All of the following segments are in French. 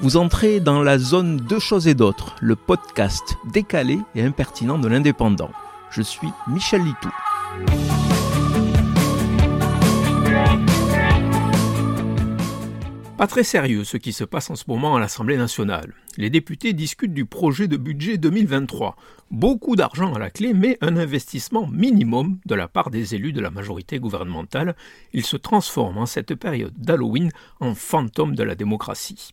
Vous entrez dans la zone Deux choses et d'autres, le podcast décalé et impertinent de l'indépendant. Je suis Michel Litou. Pas très sérieux ce qui se passe en ce moment à l'Assemblée nationale. Les députés discutent du projet de budget 2023. Beaucoup d'argent à la clé, mais un investissement minimum de la part des élus de la majorité gouvernementale. Ils se transforment en cette période d'Halloween en fantôme de la démocratie.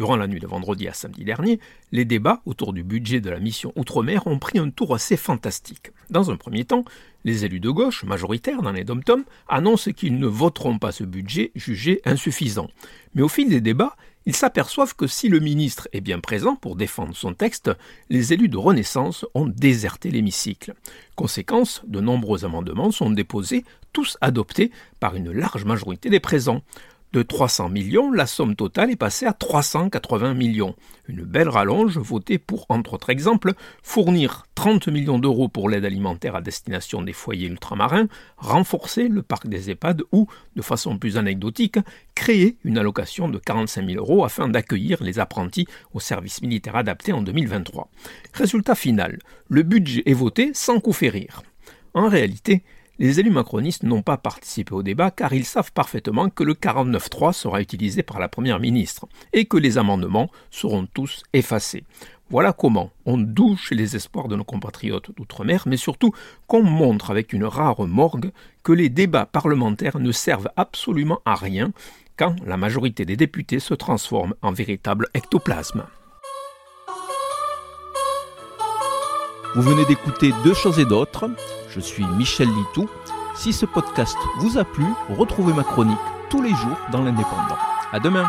Durant la nuit de vendredi à samedi dernier, les débats autour du budget de la mission Outre-mer ont pris un tour assez fantastique. Dans un premier temps, les élus de gauche, majoritaires dans les dom annoncent qu'ils ne voteront pas ce budget jugé insuffisant. Mais au fil des débats, ils s'aperçoivent que si le ministre est bien présent pour défendre son texte, les élus de Renaissance ont déserté l'hémicycle. Conséquence, de nombreux amendements sont déposés, tous adoptés par une large majorité des présents. De 300 millions, la somme totale est passée à 380 millions. Une belle rallonge votée pour, entre autres exemples, fournir 30 millions d'euros pour l'aide alimentaire à destination des foyers ultramarins, renforcer le parc des EHPAD ou, de façon plus anecdotique, créer une allocation de 45 000 euros afin d'accueillir les apprentis au service militaire adapté en 2023. Résultat final, le budget est voté sans coup férir. En réalité, les élus macronistes n'ont pas participé au débat car ils savent parfaitement que le 49.3 sera utilisé par la Première ministre et que les amendements seront tous effacés. Voilà comment on douche les espoirs de nos compatriotes d'outre-mer, mais surtout qu'on montre avec une rare morgue que les débats parlementaires ne servent absolument à rien quand la majorité des députés se transforme en véritable ectoplasme. Vous venez d'écouter Deux choses et d'autres. Je suis Michel Litou. Si ce podcast vous a plu, retrouvez ma chronique tous les jours dans l'Indépendant. À demain!